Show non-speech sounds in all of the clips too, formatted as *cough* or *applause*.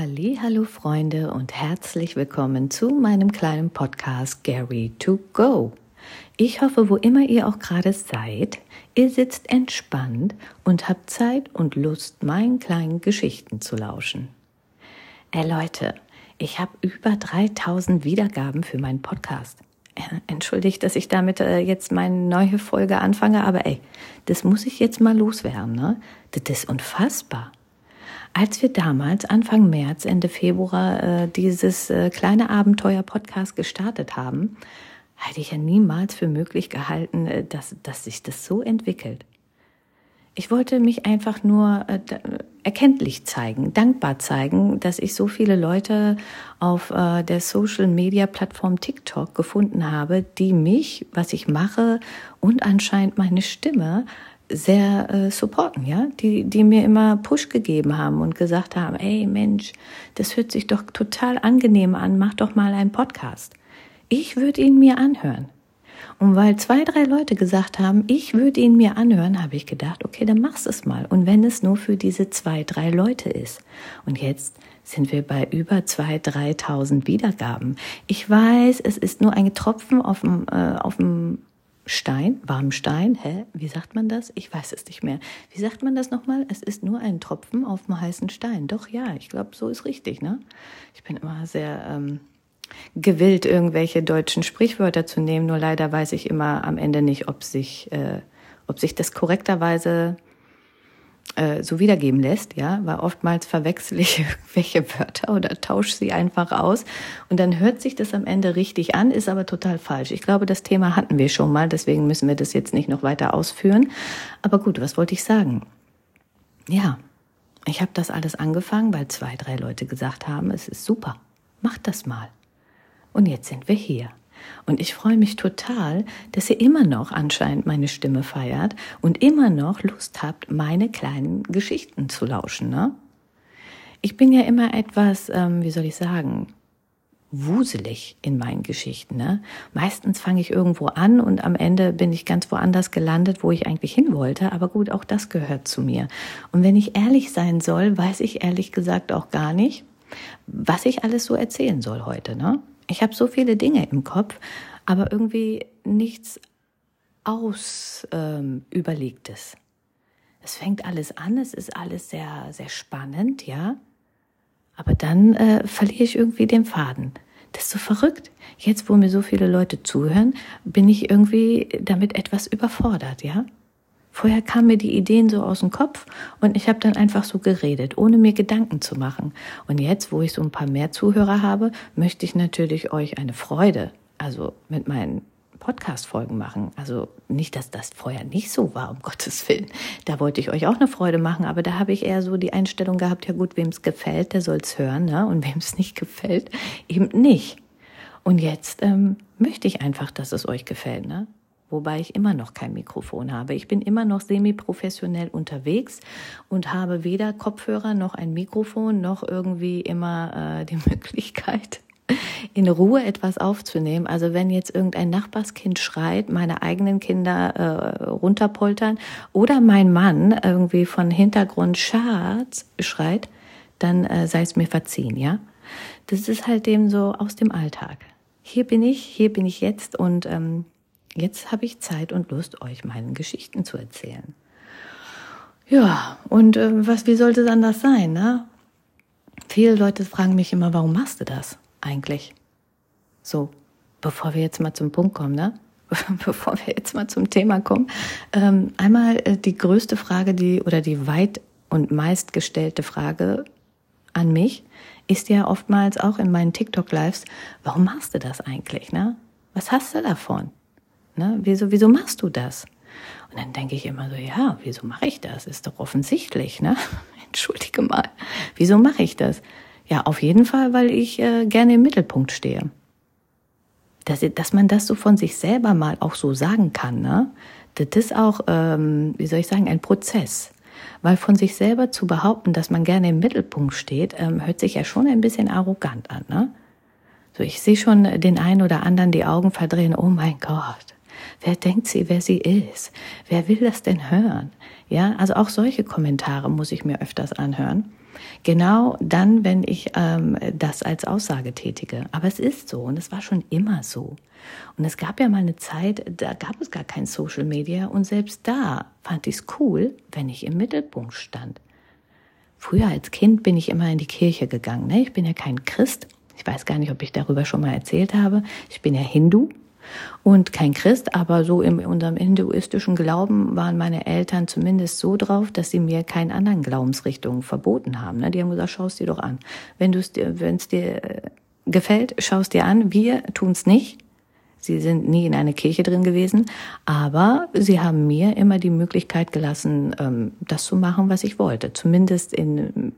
Hallo Freunde und herzlich willkommen zu meinem kleinen Podcast Gary to Go. Ich hoffe, wo immer ihr auch gerade seid, ihr sitzt entspannt und habt Zeit und Lust, meinen kleinen Geschichten zu lauschen. Ey Leute, ich habe über 3000 Wiedergaben für meinen Podcast. Entschuldigt, dass ich damit äh, jetzt meine neue Folge anfange, aber ey, das muss ich jetzt mal loswerden, ne? Das ist unfassbar. Als wir damals Anfang März, Ende Februar äh, dieses äh, kleine Abenteuer-Podcast gestartet haben, hätte ich ja niemals für möglich gehalten, äh, dass, dass sich das so entwickelt. Ich wollte mich einfach nur erkenntlich zeigen, dankbar zeigen, dass ich so viele Leute auf der Social-Media-Plattform TikTok gefunden habe, die mich, was ich mache und anscheinend meine Stimme sehr äh, supporten, ja, die, die mir immer Push gegeben haben und gesagt haben, ey Mensch, das hört sich doch total angenehm an, mach doch mal einen Podcast. Ich würde ihn mir anhören. Und weil zwei, drei Leute gesagt haben, ich würde ihn mir anhören, habe ich gedacht, okay, dann mach's es mal. Und wenn es nur für diese zwei, drei Leute ist. Und jetzt sind wir bei über zwei, dreitausend Wiedergaben. Ich weiß, es ist nur ein Tropfen auf dem, äh, auf dem Stein, warmen Stein, hä? Wie sagt man das? Ich weiß es nicht mehr. Wie sagt man das nochmal? Es ist nur ein Tropfen auf dem heißen Stein. Doch, ja, ich glaube, so ist richtig, ne? Ich bin immer sehr ähm, gewillt, irgendwelche deutschen Sprichwörter zu nehmen, nur leider weiß ich immer am Ende nicht, ob sich, äh, ob sich das korrekterweise äh, so wiedergeben lässt, ja, weil oftmals verwechsel ich *laughs* welche Wörter oder tausche sie einfach aus und dann hört sich das am Ende richtig an, ist aber total falsch. Ich glaube, das Thema hatten wir schon mal, deswegen müssen wir das jetzt nicht noch weiter ausführen. Aber gut, was wollte ich sagen? Ja, ich habe das alles angefangen, weil zwei, drei Leute gesagt haben, es ist super, macht das mal. Und jetzt sind wir hier. Und ich freue mich total, dass ihr immer noch anscheinend meine Stimme feiert und immer noch Lust habt, meine kleinen Geschichten zu lauschen. Ne? Ich bin ja immer etwas, ähm, wie soll ich sagen, wuselig in meinen Geschichten. Ne? Meistens fange ich irgendwo an und am Ende bin ich ganz woanders gelandet, wo ich eigentlich hin wollte. Aber gut, auch das gehört zu mir. Und wenn ich ehrlich sein soll, weiß ich ehrlich gesagt auch gar nicht, was ich alles so erzählen soll heute. Ne? Ich habe so viele Dinge im Kopf, aber irgendwie nichts aus ähm, überlegtes. Es fängt alles an, es ist alles sehr, sehr spannend, ja. Aber dann äh, verliere ich irgendwie den Faden. Das ist so verrückt. Jetzt, wo mir so viele Leute zuhören, bin ich irgendwie damit etwas überfordert, ja. Vorher kamen mir die Ideen so aus dem Kopf und ich habe dann einfach so geredet, ohne mir Gedanken zu machen. Und jetzt, wo ich so ein paar mehr Zuhörer habe, möchte ich natürlich euch eine Freude, also mit meinen Podcast-Folgen machen. Also nicht, dass das vorher nicht so war, um *laughs* Gottes Willen. Da wollte ich euch auch eine Freude machen, aber da habe ich eher so die Einstellung gehabt, ja gut, wem es gefällt, der soll es hören, ne? und wem es nicht gefällt, eben nicht. Und jetzt ähm, möchte ich einfach, dass es euch gefällt. Ne? Wobei ich immer noch kein Mikrofon habe. Ich bin immer noch semi-professionell unterwegs und habe weder Kopfhörer noch ein Mikrofon noch irgendwie immer äh, die *laughs* Möglichkeit, in Ruhe etwas aufzunehmen. Also wenn jetzt irgendein Nachbarskind schreit, meine eigenen Kinder äh, runterpoltern oder mein Mann irgendwie von Hintergrund Schatz schreit, dann äh, sei es mir verziehen, ja. Das ist halt dem so aus dem Alltag. Hier bin ich, hier bin ich jetzt und ähm, Jetzt habe ich Zeit und Lust, euch meinen Geschichten zu erzählen. Ja, und äh, was, wie sollte es anders sein, ne? Viele Leute fragen mich immer, warum machst du das eigentlich? So, bevor wir jetzt mal zum Punkt kommen, ne? *laughs* bevor wir jetzt mal zum Thema kommen. Ähm, einmal äh, die größte Frage, die oder die weit und meist gestellte Frage an mich ist ja oftmals auch in meinen TikTok-Lives, warum machst du das eigentlich, ne? Was hast du davon? Ne? Wieso, wieso machst du das? Und dann denke ich immer so, ja, wieso mache ich das? Ist doch offensichtlich, ne? *laughs* Entschuldige mal. Wieso mache ich das? Ja, auf jeden Fall, weil ich äh, gerne im Mittelpunkt stehe. Dass, dass man das so von sich selber mal auch so sagen kann, ne? Das ist auch, ähm, wie soll ich sagen, ein Prozess. Weil von sich selber zu behaupten, dass man gerne im Mittelpunkt steht, ähm, hört sich ja schon ein bisschen arrogant an, ne? So, ich sehe schon den einen oder anderen die Augen verdrehen, oh mein Gott, Wer denkt sie, wer sie ist? Wer will das denn hören? Ja, also auch solche Kommentare muss ich mir öfters anhören. Genau dann, wenn ich ähm, das als Aussage tätige. Aber es ist so und es war schon immer so. Und es gab ja mal eine Zeit, da gab es gar kein Social Media und selbst da fand ich es cool, wenn ich im Mittelpunkt stand. Früher als Kind bin ich immer in die Kirche gegangen. Ne? Ich bin ja kein Christ. Ich weiß gar nicht, ob ich darüber schon mal erzählt habe. Ich bin ja Hindu und kein Christ, aber so in unserem hinduistischen Glauben waren meine Eltern zumindest so drauf, dass sie mir keinen anderen Glaubensrichtungen verboten haben. Ne? Die haben gesagt, schau es dir doch an. Wenn du es dir, wenn es dir äh, gefällt, schau es dir an. Wir tun es nicht. Sie sind nie in einer Kirche drin gewesen, aber sie haben mir immer die Möglichkeit gelassen, ähm, das zu machen, was ich wollte. Zumindest in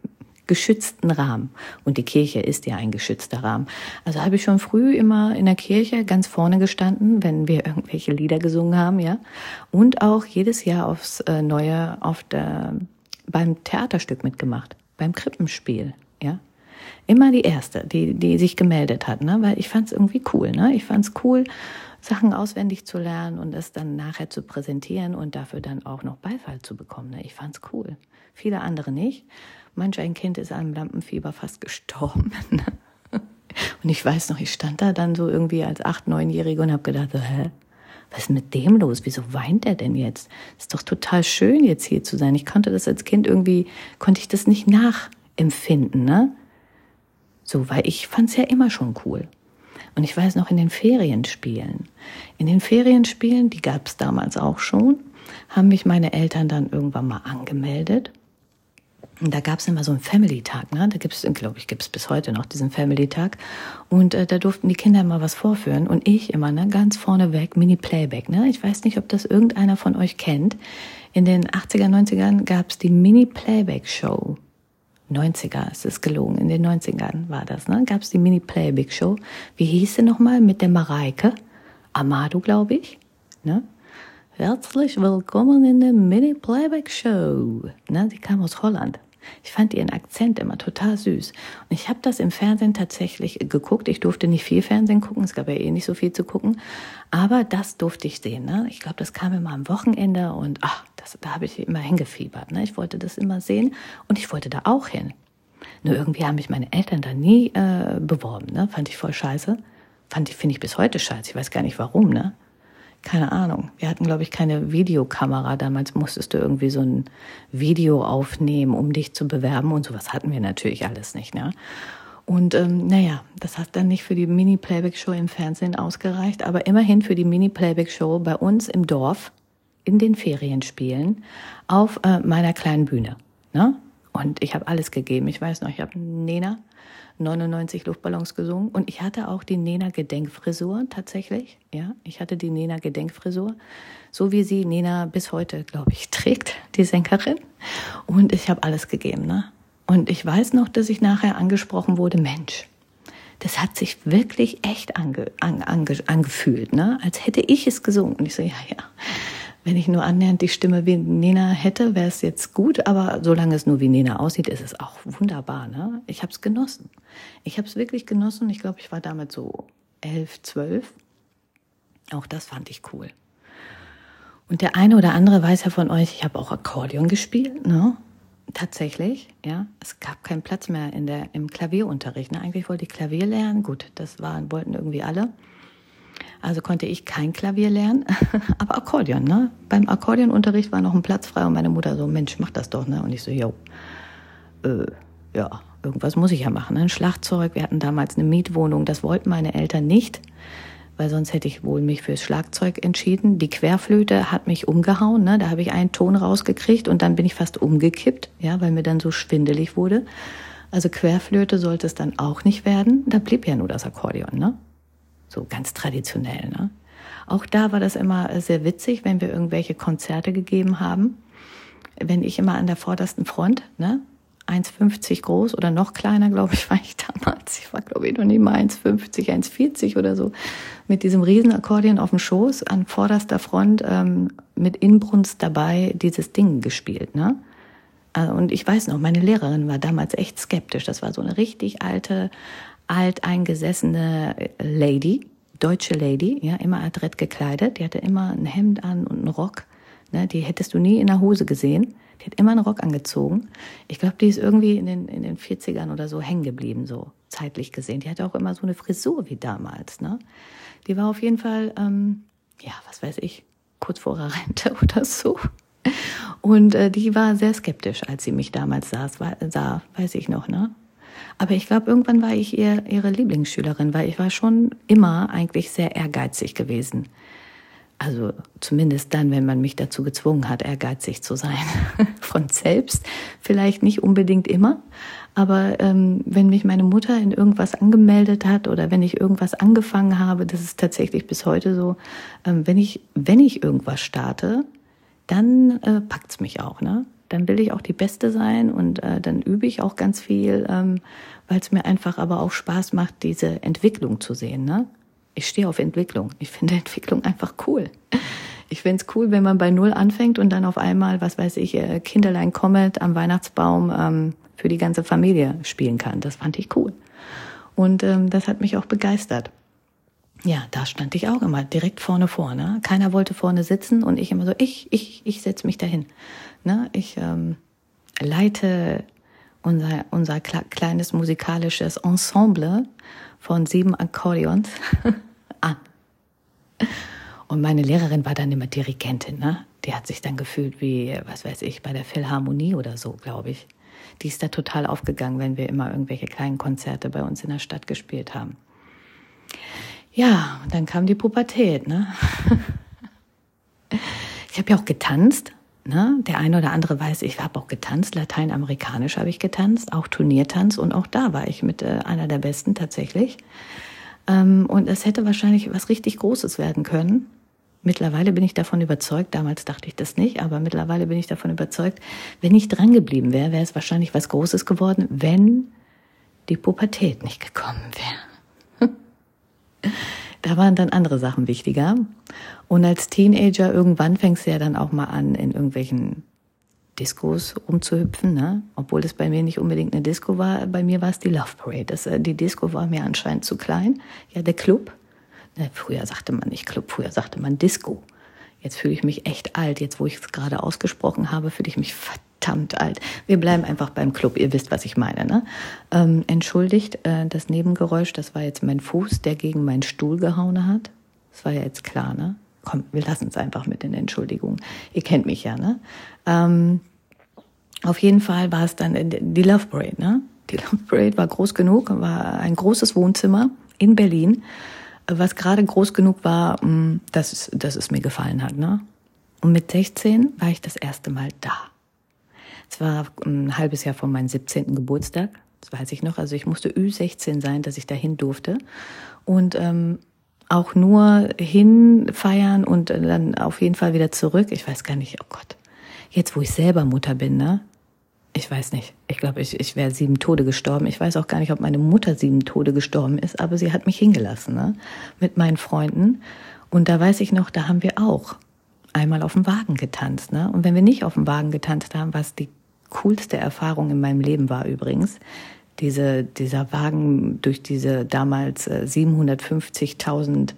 geschützten Rahmen. Und die Kirche ist ja ein geschützter Rahmen. Also habe ich schon früh immer in der Kirche ganz vorne gestanden, wenn wir irgendwelche Lieder gesungen haben, ja. Und auch jedes Jahr aufs äh, Neue auf der, beim Theaterstück mitgemacht, beim Krippenspiel, ja. Immer die erste, die, die sich gemeldet hat, ne? weil ich fand es irgendwie cool. Ne? Ich fand es cool, Sachen auswendig zu lernen und es dann nachher zu präsentieren und dafür dann auch noch Beifall zu bekommen. Ne? Ich fand es cool. Viele andere nicht. Manch ein Kind ist an Lampenfieber fast gestorben. *laughs* Ne? Und ich weiß noch, ich stand da dann so irgendwie als acht, neunjährige und habe gedacht, hä? Was ist mit dem los? Wieso weint er denn jetzt? Ist doch total schön, jetzt hier zu sein. Ich konnte das als Kind irgendwie, konnte ich das nicht nachempfinden, ne? So, weil ich fand's ja immer schon cool. Und ich weiß noch in den Ferienspielen. In den Ferienspielen, die gab's damals auch schon, haben mich meine Eltern dann irgendwann mal angemeldet. Und da gab's immer so einen Family-Tag, ne? Da gibt's, glaube ich, gibt's bis heute noch diesen Family-Tag. Und äh, da durften die Kinder mal was vorführen und ich immer, ne, ganz vorne weg, Mini-Playback, ne? Ich weiß nicht, ob das irgendeiner von euch kennt. In den 80er, 90ern gab's die Mini-Playback-Show. 90er, es ist gelogen, in den 90ern war das, ne? Gab es die Mini-Playback-Show. Wie hieß sie nochmal? Mit der Mareike. Amado, glaube ich. Ne? Herzlich willkommen in der Mini-Playback-Show. Ne? Die kam aus Holland. Ich fand ihren Akzent immer total süß. Und ich habe das im Fernsehen tatsächlich geguckt. Ich durfte nicht viel Fernsehen gucken, es gab ja eh nicht so viel zu gucken. Aber das durfte ich sehen. Ne? Ich glaube, das kam immer am Wochenende und ach, das, da habe ich immer hingefiebert. Ne? Ich wollte das immer sehen und ich wollte da auch hin. Nur irgendwie haben mich meine Eltern da nie äh, beworben. Ne? Fand ich voll scheiße. Fand ich, finde ich bis heute scheiße. Ich weiß gar nicht warum, ne? Keine Ahnung. Wir hatten, glaube ich, keine Videokamera. Damals musstest du irgendwie so ein Video aufnehmen, um dich zu bewerben und sowas hatten wir natürlich alles nicht. Ne? Und ähm, naja, das hat dann nicht für die Mini-Playback-Show im Fernsehen ausgereicht, aber immerhin für die Mini-Playback-Show bei uns im Dorf in den Ferienspielen auf äh, meiner kleinen Bühne. Ne? Und ich habe alles gegeben. Ich weiß noch, ich habe Nena 99 Luftballons gesungen und ich hatte auch die Nena Gedenkfrisur tatsächlich. Ja, ich hatte die Nena Gedenkfrisur, so wie sie Nena bis heute, glaube ich, *laughs* trägt, die Sängerin. Und ich habe alles gegeben, ne? Und ich weiß noch, dass ich nachher angesprochen wurde, Mensch, das hat sich wirklich echt ange, ange, ange, angefühlt, ne? Als hätte ich es gesungen. Und ich so, ja, ja wenn ich nur annähernd die Stimme wie Nena hätte, wäre es jetzt gut, aber solange es nur wie Nena aussieht, ist es auch wunderbar. Ne? Ich habe es genossen. Ich habe es wirklich genossen. Ich glaube, ich war damit so elf, zwölf. Auch das fand ich cool. Und der eine oder andere weiß ja von euch, ich habe auch Akkordeon gespielt, ne? Tatsächlich, ja. Es gab keinen Platz mehr in der, im Klavierunterricht. Ne? Eigentlich wollte ich Klavier lernen. Gut, das waren, wollten irgendwie alle. Also konnte ich kein Klavier lernen, *laughs* aber Akkordeon. Ne? Beim Akkordeonunterricht war noch ein Platz frei und meine Mutter so, Mensch, mach das doch. Ne? Und ich so, jo, äh, ja, irgendwas muss ich ja machen. Ne? Ein Schlagzeug, wir hatten damals eine Mietwohnung, das wollten meine Eltern nicht, weil sonst hätte ich wohl mich fürs Schlagzeug entschieden. Die Querflöte hat mich umgehauen, ne? da habe ich einen Ton rausgekriegt und dann bin ich fast umgekippt, ja, weil mir dann so schwindelig wurde. Also Querflöte sollte es dann auch nicht werden. Da blieb ja nur das Akkordeon, ne? So ganz traditionell. Ne? Auch da war das immer sehr witzig, wenn wir irgendwelche Konzerte gegeben haben. Wenn ich immer an der vordersten Front, ne, 1,50 groß oder noch kleiner, glaube ich, *laughs* war ich damals. Ich war, glaube ich, noch nicht mal 1,50, 1,40 oder so. Mit diesem Riesenakkordeon auf dem Schoß, an vorderster Front, ähm, mit Inbrunst dabei dieses Ding gespielt, ne? Äh, und ich weiß noch, meine Lehrerin war damals echt skeptisch. Das war so eine richtig alte, alteingesessene Lady, deutsche Lady, ja, immer adrett gekleidet. Die hatte immer ein Hemd an und einen Rock. Ne, die hättest du nie in der Hose gesehen. Die hat immer einen Rock angezogen. Ich glaube, die ist irgendwie in den, in den 40ern oder so hängen geblieben, so zeitlich gesehen. Die hatte auch immer so eine Frisur wie damals. Ne? Die war auf jeden Fall, ähm, ja, was weiß ich, kurz vor ihrer *laughs* Rente oder so. Und äh, die war sehr skeptisch, als sie mich damals saß, sah, weiß ich noch, ne? Aber ich glaube, irgendwann war ich ihr, ihre Lieblingsschülerin, weil ich war schon immer eigentlich sehr ehrgeizig gewesen. Also zumindest dann, wenn man mich dazu gezwungen hat, ehrgeizig zu sein. *laughs* Von selbst vielleicht nicht unbedingt immer, aber ähm, wenn mich meine Mutter in irgendwas angemeldet hat oder wenn ich irgendwas angefangen habe, das ist tatsächlich bis heute so, ähm, wenn ich wenn ich irgendwas starte, dann äh, packt's mich auch, ne? Dann will ich auch die Beste sein und äh, dann übe ich auch ganz viel, ähm, weil es mir einfach aber auch Spaß macht, diese Entwicklung zu sehen, ne? Ich stehe auf Entwicklung. Ich finde Entwicklung einfach cool. Ich finde es cool, wenn man bei Null anfängt und dann auf einmal, was weiß ich, äh, Kinderlein Comet am Weihnachtsbaum ähm, für die ganze Familie spielen kann. Das fand ich cool. Und ähm, das hat mich auch begeistert. Ja, da stand ich auch immer direkt vorne vorne. Keiner wollte vorne sitzen und ich immer so, ich, ich, ich setze mich dahin. Ne? Ich ähm, leite unser, unser kleines musikalisches Ensemble von sieben Akkordeons *laughs* an. Und meine Lehrerin war dann immer Dirigentin, ne? Die hat sich dann gefühlt wie, was weiß ich, bei der Philharmonie oder so, glaube ich. Die ist da total aufgegangen, wenn wir immer irgendwelche kleinen Konzerte bei uns in der Stadt gespielt haben. Ja, und dann kam die Pubertät, ne? *laughs* Ich habe ja auch getanzt, ne? Der eine oder andere weiß, ich habe auch getanzt, lateinamerikanisch habe ich getanzt, auch Turniertanz und auch da war ich mit äh, einer der besten tatsächlich. Ähm, und es hätte wahrscheinlich was richtig Großes werden können. Mittlerweile bin ich davon überzeugt, damals dachte ich das nicht, aber mittlerweile bin ich davon überzeugt, wenn ich dran geblieben wäre, wäre es wahrscheinlich was Großes geworden, wenn die Pubertät nicht gekommen wäre. Da waren dann andere Sachen wichtiger. Und als Teenager irgendwann fängst du ja dann auch mal an, in irgendwelchen Diskos rumzuhüpfen, ne? Obwohl das bei mir nicht unbedingt eine Disco war, bei mir war es die Love Parade. Das, äh, die Disco war mir anscheinend zu klein. Ja, der Club. Ne, früher sagte man nicht Club, früher sagte man Disco. Jetzt fühle ich mich echt alt. Jetzt, wo ich es gerade ausgesprochen habe, fühle ich mich verdammt alt. Wir bleiben einfach beim Club. Ihr wisst, was ich meine. Ne? Ähm, entschuldigt äh, das Nebengeräusch. Das war jetzt mein Fuß, der gegen meinen Stuhl gehauen hat. Das war ja jetzt klar, ne? Komm, wir lassen es einfach mit den Entschuldigungen. Ihr kennt mich ja, ne? Ähm, auf jeden Fall war es dann die Love Parade, ne? Die Love Parade war groß genug, war ein großes Wohnzimmer in Berlin was gerade groß genug war, mm, dass es, dass es mir gefallen hat. Ne? Und mit 16 war ich das erste Mal da. Es war ein halbes Jahr vor meinem 17. Geburtstag, das weiß ich noch. Also ich musste Ü16 sein, dass ich dahin durfte. Und ähm, auch nur hinfeiern und dann auf jeden Fall wieder zurück. Ich weiß gar nicht, oh Gott. Jetzt, wo ich selber Mutter bin, ne? ich weiß nicht. Ich glaube, ich, ich wäre sieben Tode gestorben. Ich weiß auch gar nicht, ob meine Mutter sieben Tode gestorben ist, aber sie hat mich hingelassen, ne? Mit meinen Freunden. Und da weiß ich noch, da haben wir auch einmal auf dem Wagen getanzt, ne? Und wenn wir nicht auf dem Wagen getanzt haben, was die coolste Erfahrung in meinem Leben war übrigens, diese, dieser Wagen durch diese damals 750.000 äh,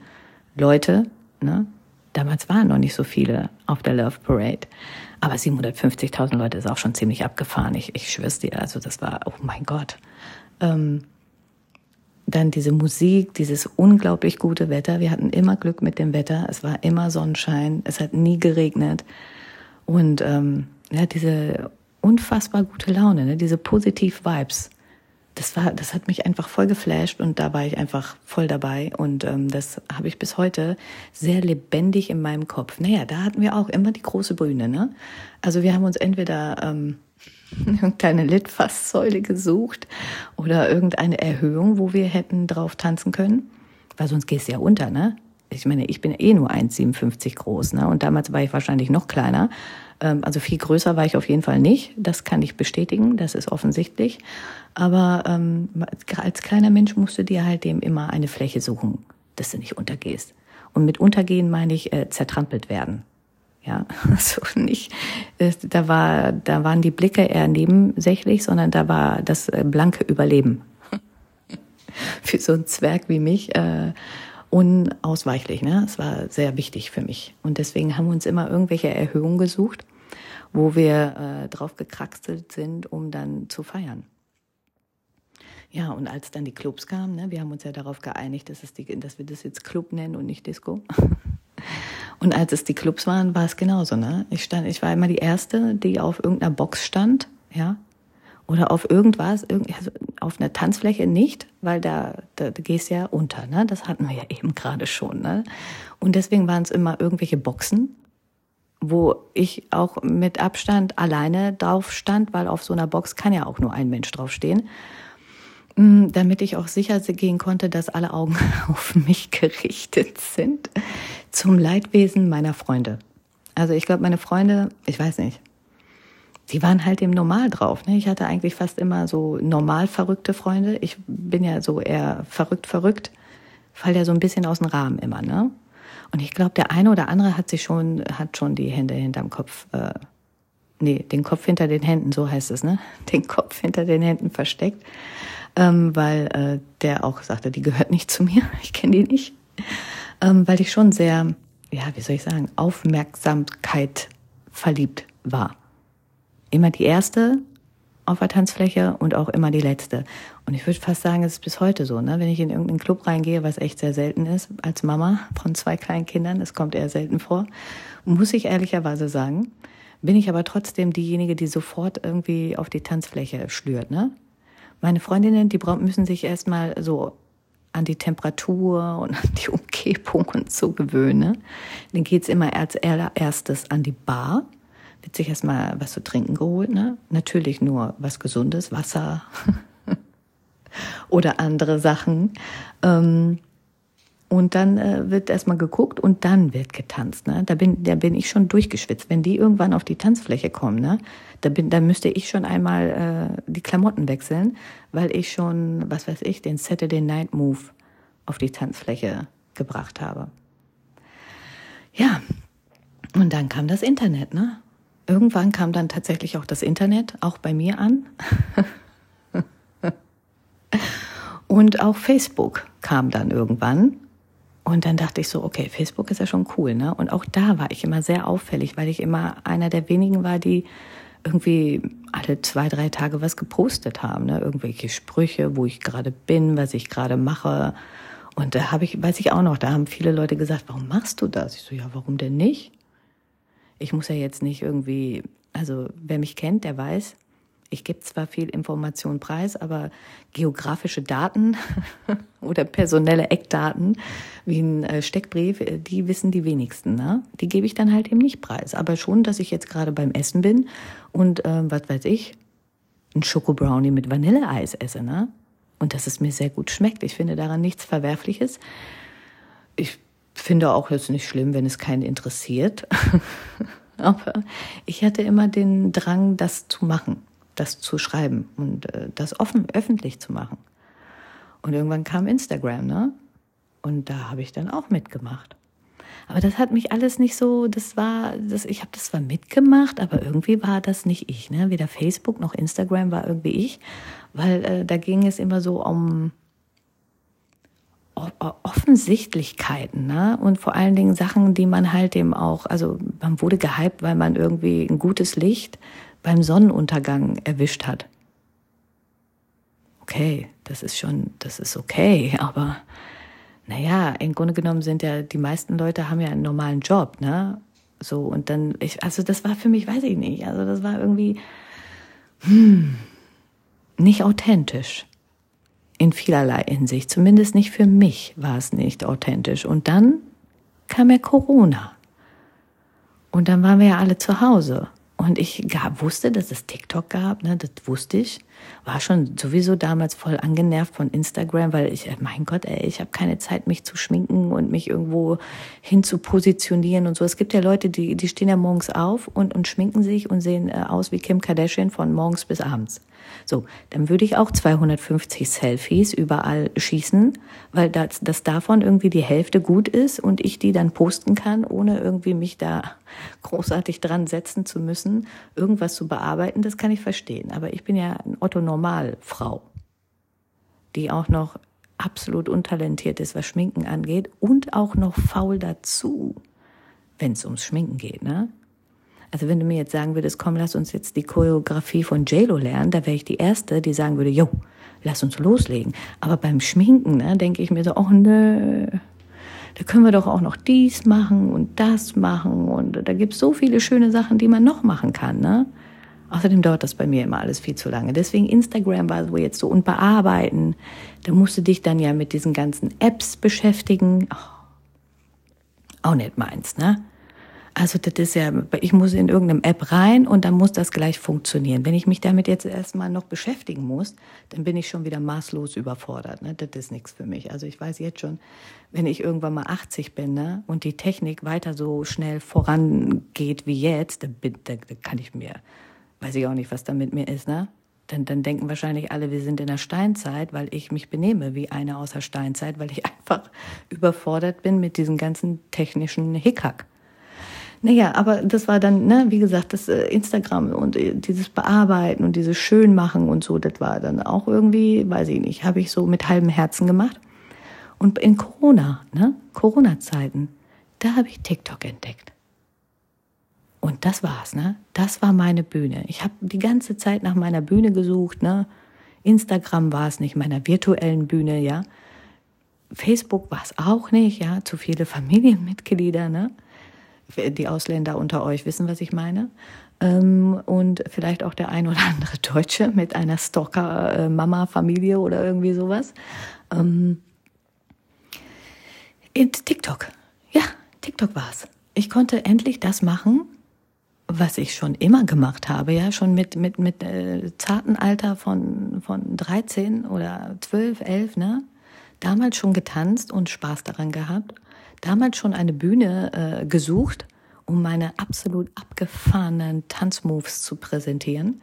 Leute, ne? Damals waren noch nicht so viele auf der Love Parade. Aber 750.000 Leute ist auch schon ziemlich abgefahren. Ich, ich schwör's dir, also das war, oh mein Gott. Ähm, dann diese Musik, dieses unglaublich gute Wetter. Wir hatten immer Glück mit dem Wetter. Es war immer Sonnenschein. Es hat nie geregnet. Und ähm, ja, diese unfassbar gute Laune, ne? diese positiv Vibes das war, das hat mich einfach voll geflasht und da war ich einfach voll dabei und ähm, das habe ich bis heute sehr lebendig in meinem Kopf. Naja, da hatten wir auch immer die große Bühne, ne? Also wir haben uns entweder ähm, *laughs* irgendeine Litfaßsäule gesucht oder irgendeine Erhöhung, wo wir hätten drauf tanzen können, weil sonst gehst du ja unter, ne? Ich meine, ich bin eh nur 1,57 groß, ne? Und damals war ich wahrscheinlich noch kleiner. Ähm, also viel größer war ich auf jeden Fall nicht. Das kann ich bestätigen, das ist offensichtlich. Aber ähm, als kleiner Mensch musst du dir halt dem immer eine Fläche suchen, dass du nicht untergehst. Und mit untergehen meine ich äh, zertrampelt werden. Ja, *laughs* also nicht, äh, da war, da waren die Blicke eher nebensächlich, sondern da war das äh, blanke Überleben. *laughs* für so einen Zwerg wie mich äh, unausweichlich. Ne? Es war sehr wichtig für mich. Und deswegen haben wir uns immer irgendwelche Erhöhungen gesucht. Wo wir äh, drauf gekraxelt sind, um dann zu feiern. Ja, und als dann die Clubs kamen, ne, wir haben uns ja darauf geeinigt, dass, es die, dass wir das jetzt Club nennen und nicht Disco. *laughs* Und als es die Clubs waren, war es genauso. Ne? Ich stand, ich war immer die erste, die auf irgendeiner Box stand, ja, oder auf irgendwas, also auf einer Tanzfläche nicht, weil da, da, da gehst ja unter. Ne? Das hatten wir ja eben gerade schon. Ne? Und deswegen waren es immer irgendwelche Boxen, wo ich auch mit Abstand alleine drauf stand, weil auf so einer Box kann ja auch nur ein Mensch draufstehen. Mm, damit ich auch sicher gehen konnte, dass alle Augen *laughs* auf mich gerichtet sind, zum Leidwesen meiner Freunde. Also ich glaube, meine Freunde, ich weiß nicht, die waren halt eben normal drauf. Ne? Ich hatte eigentlich fast immer so normal verrückte Freunde. Ich bin ja so eher verrückt, verrückt, fall ja so ein bisschen aus dem Rahmen immer. Ne? Und ich glaube, der eine oder andere hat sich schon, hat schon die Hände hinterm Kopf, äh, nee, den Kopf hinter den Händen, so heißt es, ne? *laughs* Den Kopf hinter den Händen versteckt ähm, weil äh, der auch sagte, die gehört nicht zu mir, *laughs* ich kenne die nicht, ähm, weil ich schon sehr, ja, wie soll ich sagen, Aufmerksamkeit verliebt war. Immer die erste auf der Tanzfläche und auch immer die letzte. Und ich würde fast sagen, es ist bis heute so, ne? Wenn ich in irgendeinen Club reingehe, was echt sehr selten ist, als Mama von zwei kleinen Kindern, das kommt eher selten vor, muss ich ehrlicherweise sagen, bin ich aber trotzdem diejenige, die sofort irgendwie auf die Tanzfläche schlürt, ne? Meine Freundinnen, die müssen sich erstmal so an die Temperatur und an die Umgebung und so gewöhnen. Dann geht's immer als allererstes an die Bar. Wird sich erstmal was zu trinken geholt, ne? Natürlich nur was Gesundes, Wasser *laughs* oder andere Sachen. Ähm, und dann äh, wird erstmal geguckt und dann wird getanzt. Ne? Da, bin, da bin ich schon durchgeschwitzt. Wenn die irgendwann auf die Tanzfläche kommen, ne? da, bin, da müsste ich schon einmal äh, die Klamotten wechseln, weil ich schon, was weiß ich, den Saturday Night Move auf die Tanzfläche gebracht habe. Ja, und dann kam das Internet. Ne? Irgendwann kam dann tatsächlich auch das Internet, auch bei mir an. *laughs* und auch Facebook kam dann irgendwann. Und dann dachte ich so, okay, Facebook ist ja schon cool, ne? Und auch da war ich immer sehr auffällig, weil ich immer einer der wenigen war, die irgendwie alle zwei, drei Tage was gepostet haben, ne? Irgendwelche Sprüche, wo ich gerade bin, was ich gerade mache. Und da habe ich, weiß ich auch noch, da haben viele Leute gesagt, warum machst du das? Ich so, ja, warum denn nicht? Ich muss ja jetzt nicht irgendwie, also wer mich kennt, der weiß, ich gebe zwar viel Information preis, aber geografische Daten *laughs* oder personelle Eckdaten wie ein äh, Steckbrief, äh, die wissen die wenigsten. Ne? Die gebe ich dann halt eben nicht preis. Aber schon, dass ich jetzt gerade beim Essen bin und äh, was weiß ich, ein Schokobrownie mit Vanilleeis esse. Ne? Und dass es mir sehr gut schmeckt. Ich finde daran nichts Verwerfliches. Ich finde auch jetzt nicht schlimm, wenn es keinen interessiert. *laughs* Aber ich hatte immer den Drang, das zu machen das zu schreiben und äh, das offen öffentlich zu machen. Und irgendwann kam Instagram, ne? Und da habe ich dann auch mitgemacht. Aber das hat mich alles nicht so, das war, das, ich habe das zwar mitgemacht, aber irgendwie war das nicht ich. Ne? Weder Facebook noch Instagram war irgendwie ich, weil äh, da ging es immer so um Offensichtlichkeiten ne? und vor allen Dingen Sachen, die man halt eben auch, also man wurde gehypt, weil man irgendwie ein gutes Licht beim Sonnenuntergang erwischt hat. Okay, das ist schon, das ist okay, *laughs* aber naja, im Grunde genommen sind ja, die meisten Leute haben ja einen normalen Job, ne? So, und dann, ich, also das war für mich, weiß ich nicht, also das war irgendwie, hm, nicht authentisch. In vielerlei Hinsicht. Zumindest nicht für mich war es nicht authentisch. Und dann kam ja Corona. Und dann waren wir ja alle zu Hause. Und ich gab, wusste, dass es TikTok gab, ne, das wusste ich. War schon sowieso damals voll angenervt von Instagram, weil ich, mein Gott, ey, ich habe keine Zeit, mich zu schminken und mich irgendwo hin zu positionieren und so. Es gibt ja Leute, die, die stehen ja morgens auf und, und schminken sich und sehen äh, aus wie Kim Kardashian von morgens bis abends. So, dann würde ich auch 250 Selfies überall schießen, weil das, das davon irgendwie die Hälfte gut ist und ich die dann posten kann, ohne irgendwie mich da großartig dran setzen zu müssen, irgendwas zu bearbeiten, das kann ich verstehen. Aber ich bin ja ein Otto-Normal-Frau, die auch noch absolut untalentiert ist, was Schminken angeht und auch noch faul dazu, wenn es ums Schminken geht, ne? Also wenn du mir jetzt sagen würdest, komm, lass uns jetzt die Choreografie von JLo lernen, da wäre ich die Erste, die sagen würde, jo, lass uns loslegen. Aber beim Schminken, ne, denke ich mir so, oh nö, da können wir doch auch noch dies machen und das machen und da gibt's so viele schöne Sachen, die man noch machen kann, ne? Außerdem dauert das bei mir immer alles viel zu lange. Deswegen Instagram war so jetzt so und bearbeiten. Da musst du dich dann ja mit diesen ganzen Apps beschäftigen. Oh, auch nicht meins, ne? Also das ist ja, ich muss in irgendeinem App rein und dann muss das gleich funktionieren. Wenn ich mich damit jetzt erstmal noch beschäftigen muss, dann bin ich schon wieder maßlos überfordert. Ne? Das ist nichts für mich. Also ich weiß jetzt schon, wenn ich irgendwann mal 80 bin ne, und die Technik weiter so schnell vorangeht wie jetzt, dann, bin, dann, dann kann ich mir, weiß ich auch nicht, was da mit mir ist, ne? Dann, dann denken wahrscheinlich alle, wir sind in der Steinzeit, weil ich mich benehme wie eine aus der Steinzeit, weil ich *laughs* einfach überfordert bin mit diesem ganzen technischen Hickhack. Naja, aber das war dann, ne, wie gesagt, das äh, Instagram und äh, dieses Bearbeiten und dieses Schönmachen und so, das war dann auch irgendwie, weiß ich nicht, habe ich so mit halbem Herzen gemacht. Und in Corona, ne, Corona-Zeiten, da habe ich TikTok entdeckt. Und das war's, ne? Das war meine Bühne. Ich habe die ganze Zeit nach meiner Bühne gesucht, ne? Instagram war es nicht, meiner virtuellen Bühne, ja. Facebook war es auch nicht, ja, zu viele Familienmitglieder, ne? die Ausländer unter euch wissen, was ich meine. Ähm, und vielleicht auch der ein oder andere Deutsche mit einer Stalker-Mama-Familie oder irgendwie sowas. Ähm, in TikTok. Ja, TikTok war's. Ich konnte endlich das machen, was ich schon immer gemacht habe, ja, schon mit, mit, mit äh, zarten Alter von, von 13 oder 12, 11, ne? Damals schon getanzt und Spaß daran gehabt damals schon eine Bühne äh, gesucht, um meine absolut abgefahrenen Tanzmoves zu präsentieren.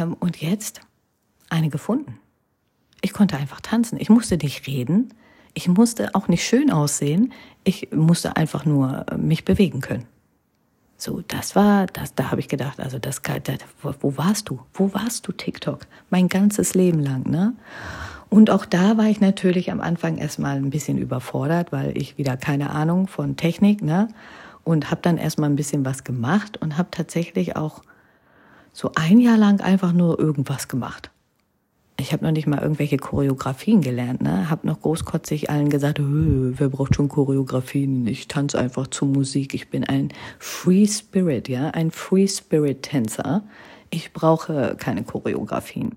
Ähm, und jetzt eine gefunden. Ich konnte einfach tanzen. Ich musste nicht reden. Ich musste auch nicht schön aussehen. Ich musste einfach nur äh, mich bewegen können. So, das war, das, da habe ich gedacht, also das, das, wo warst du? Wo warst du, TikTok? Mein ganzes Leben lang, ne? Und auch da war ich natürlich am Anfang erstmal ein bisschen überfordert, weil ich wieder keine Ahnung von Technik, ne? Und habe dann erstmal ein bisschen was gemacht und habe tatsächlich auch so ein Jahr lang einfach nur irgendwas gemacht. Ich habe noch nicht mal irgendwelche Choreografien gelernt, ne? Hab noch großkotzig allen gesagt, wer braucht schon Choreografien? Ich tanze einfach zur Musik. Ich bin ein Free Spirit, ja, ein Free Spirit Tänzer. Ich brauche keine Choreografien.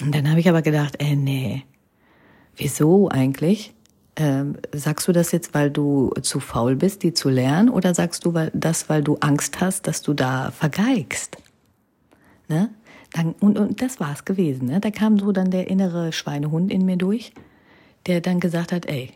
Und dann habe ich aber gedacht, äh, nee, wieso eigentlich? Ähm, sagst du das jetzt, weil du zu faul bist, die zu lernen, oder sagst du weil, das, weil du Angst hast, dass du da vergeigst? Ne? Dann, und, und das war's gewesen. Ne? Da kam so dann der innere Schweinehund in mir durch, der dann gesagt hat, ey,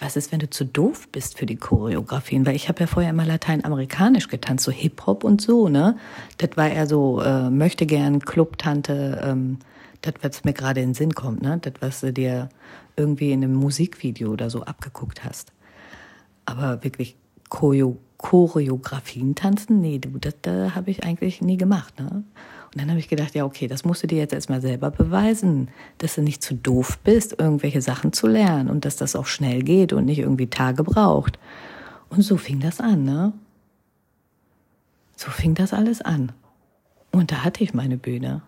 was ist, wenn du zu doof bist für die Choreografien? Weil ich habe ja vorher immer lateinamerikanisch getanzt, so Hip-Hop und so, ne? Das war eher so, äh, möchte gern Clubtante, ähm, das, was mir gerade in den Sinn kommt, ne? Das, was du dir irgendwie in einem Musikvideo oder so abgeguckt hast. Aber wirklich Choreo Choreografien tanzen, nee, das, das habe ich eigentlich nie gemacht. Ne? Und dann habe ich gedacht, ja, okay, das musst du dir jetzt erstmal selber beweisen, dass du nicht zu doof bist, irgendwelche Sachen zu lernen und dass das auch schnell geht und nicht irgendwie Tage braucht. Und so fing das an, ne? So fing das alles an. Und da hatte ich meine Bühne.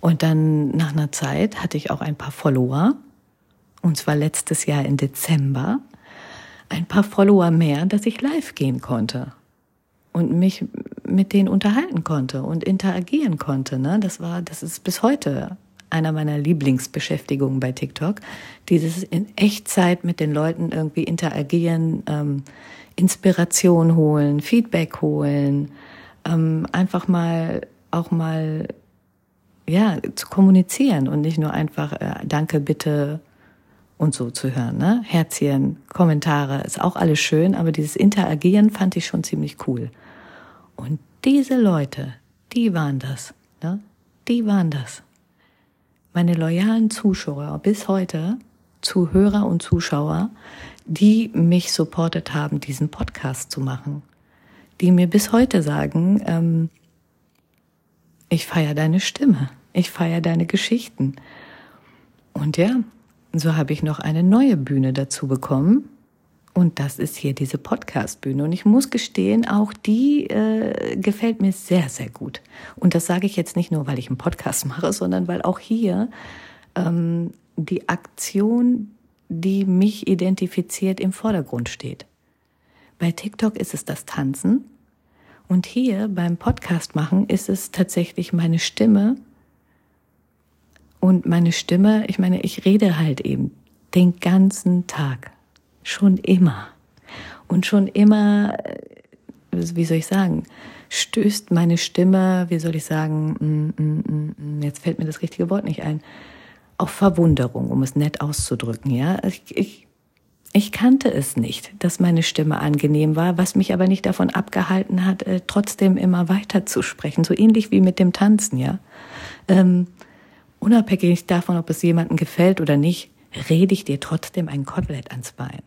Und dann nach einer Zeit hatte ich auch ein paar Follower. Und zwar letztes Jahr im Dezember. Ein paar Follower mehr, dass ich live gehen konnte. Und mich mit denen unterhalten konnte und interagieren konnte. Ne? Das war, das ist bis heute einer meiner Lieblingsbeschäftigungen bei TikTok. Dieses in Echtzeit mit den Leuten irgendwie interagieren, ähm, Inspiration holen, Feedback holen, ähm, einfach mal auch mal ja, zu kommunizieren und nicht nur einfach äh, Danke, bitte und so zu hören. Ne? Herzchen, Kommentare, ist auch alles schön, aber dieses Interagieren fand ich schon ziemlich cool. Und diese Leute, die waren das. Ne? Die waren das. Meine loyalen Zuschauer bis heute, Zuhörer und Zuschauer, die mich supportet haben, diesen Podcast zu machen. Die mir bis heute sagen, ähm, ich feiere deine Stimme. Ich feiere deine Geschichten. Und ja, so habe ich noch eine neue Bühne dazu bekommen. Und das ist hier diese Podcast-Bühne. Und ich muss gestehen, auch die äh, gefällt mir sehr, sehr gut. Und das sage ich jetzt nicht nur, weil ich einen Podcast *laughs* mache, sondern weil auch hier ähm, die Aktion, die mich identifiziert, im Vordergrund steht. Bei TikTok ist es das Tanzen. Und hier beim Podcast machen ist es tatsächlich meine Stimme. Und meine Stimme, ich meine, ich rede halt eben den ganzen Tag. Schon immer. Und schon immer, äh, wie soll ich sagen, stößt meine Stimme, wie soll ich sagen, mm, mm, mm, jetzt fällt mir das richtige Wort nicht ein, auf Verwunderung, um es nett auszudrücken, ja. Ich, ich, ich kannte es nicht, dass meine Stimme angenehm war, was mich aber nicht davon abgehalten hat, äh, trotzdem immer weiter zu sprechen, so ähnlich wie mit dem Tanzen, ja. Ähm, unabhängig davon, ob es jemandem gefällt oder nicht, rede ich dir trotzdem ein Kotelett ans Bein.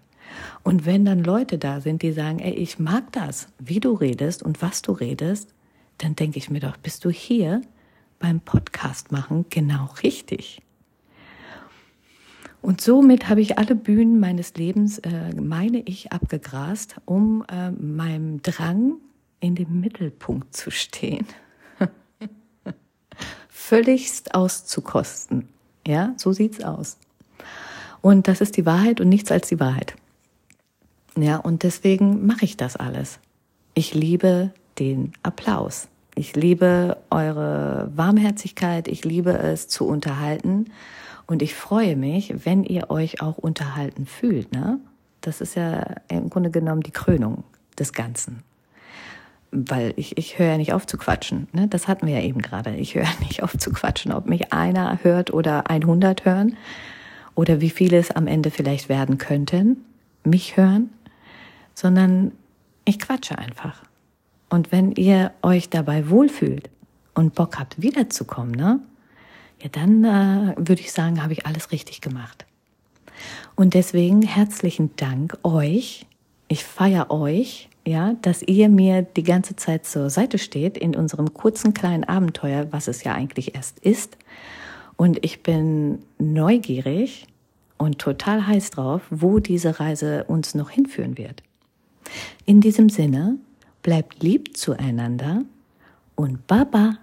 Und wenn dann Leute da sind, die sagen, ey, ich mag das, wie du redest und was du redest, dann denke ich mir doch, bist du hier beim Podcast machen genau richtig. Und somit habe ich alle Bühnen meines Lebens, äh, meine ich, abgegrast, um äh, meinem Drang in dem Mittelpunkt zu stehen. Völligst auszukosten. Ja, so sieht's aus. Und das ist die Wahrheit und nichts als die Wahrheit. Ja, und deswegen mache ich das alles. Ich liebe den Applaus. Ich liebe eure Warmherzigkeit. Ich liebe es zu unterhalten. Und ich freue mich, wenn ihr euch auch unterhalten fühlt. Ne? Das ist ja im Grunde genommen die Krönung des Ganzen. Weil ich, ich höre ja nicht auf zu quatschen. Ne? Das hatten wir ja eben gerade. Ich höre *laughs* nicht auf zu quatschen. Ob mich einer hört oder 100 hören oder wie viele es am Ende vielleicht werden könnten, mich hören sondern ich quatsche einfach. Und wenn ihr euch dabei wohlfühlt und Bock habt, wiederzukommen, ne? Ja, dann äh, würde ich sagen, habe ich alles richtig gemacht. Und deswegen herzlichen Dank euch. Ich feiere euch, ja, dass ihr mir die ganze Zeit zur Seite steht in unserem kurzen kleinen Abenteuer, was es ja eigentlich erst ist. Und ich bin neugierig und total heiß drauf, wo diese Reise uns noch hinführen wird. In diesem Sinne, bleibt lieb zueinander und Baba.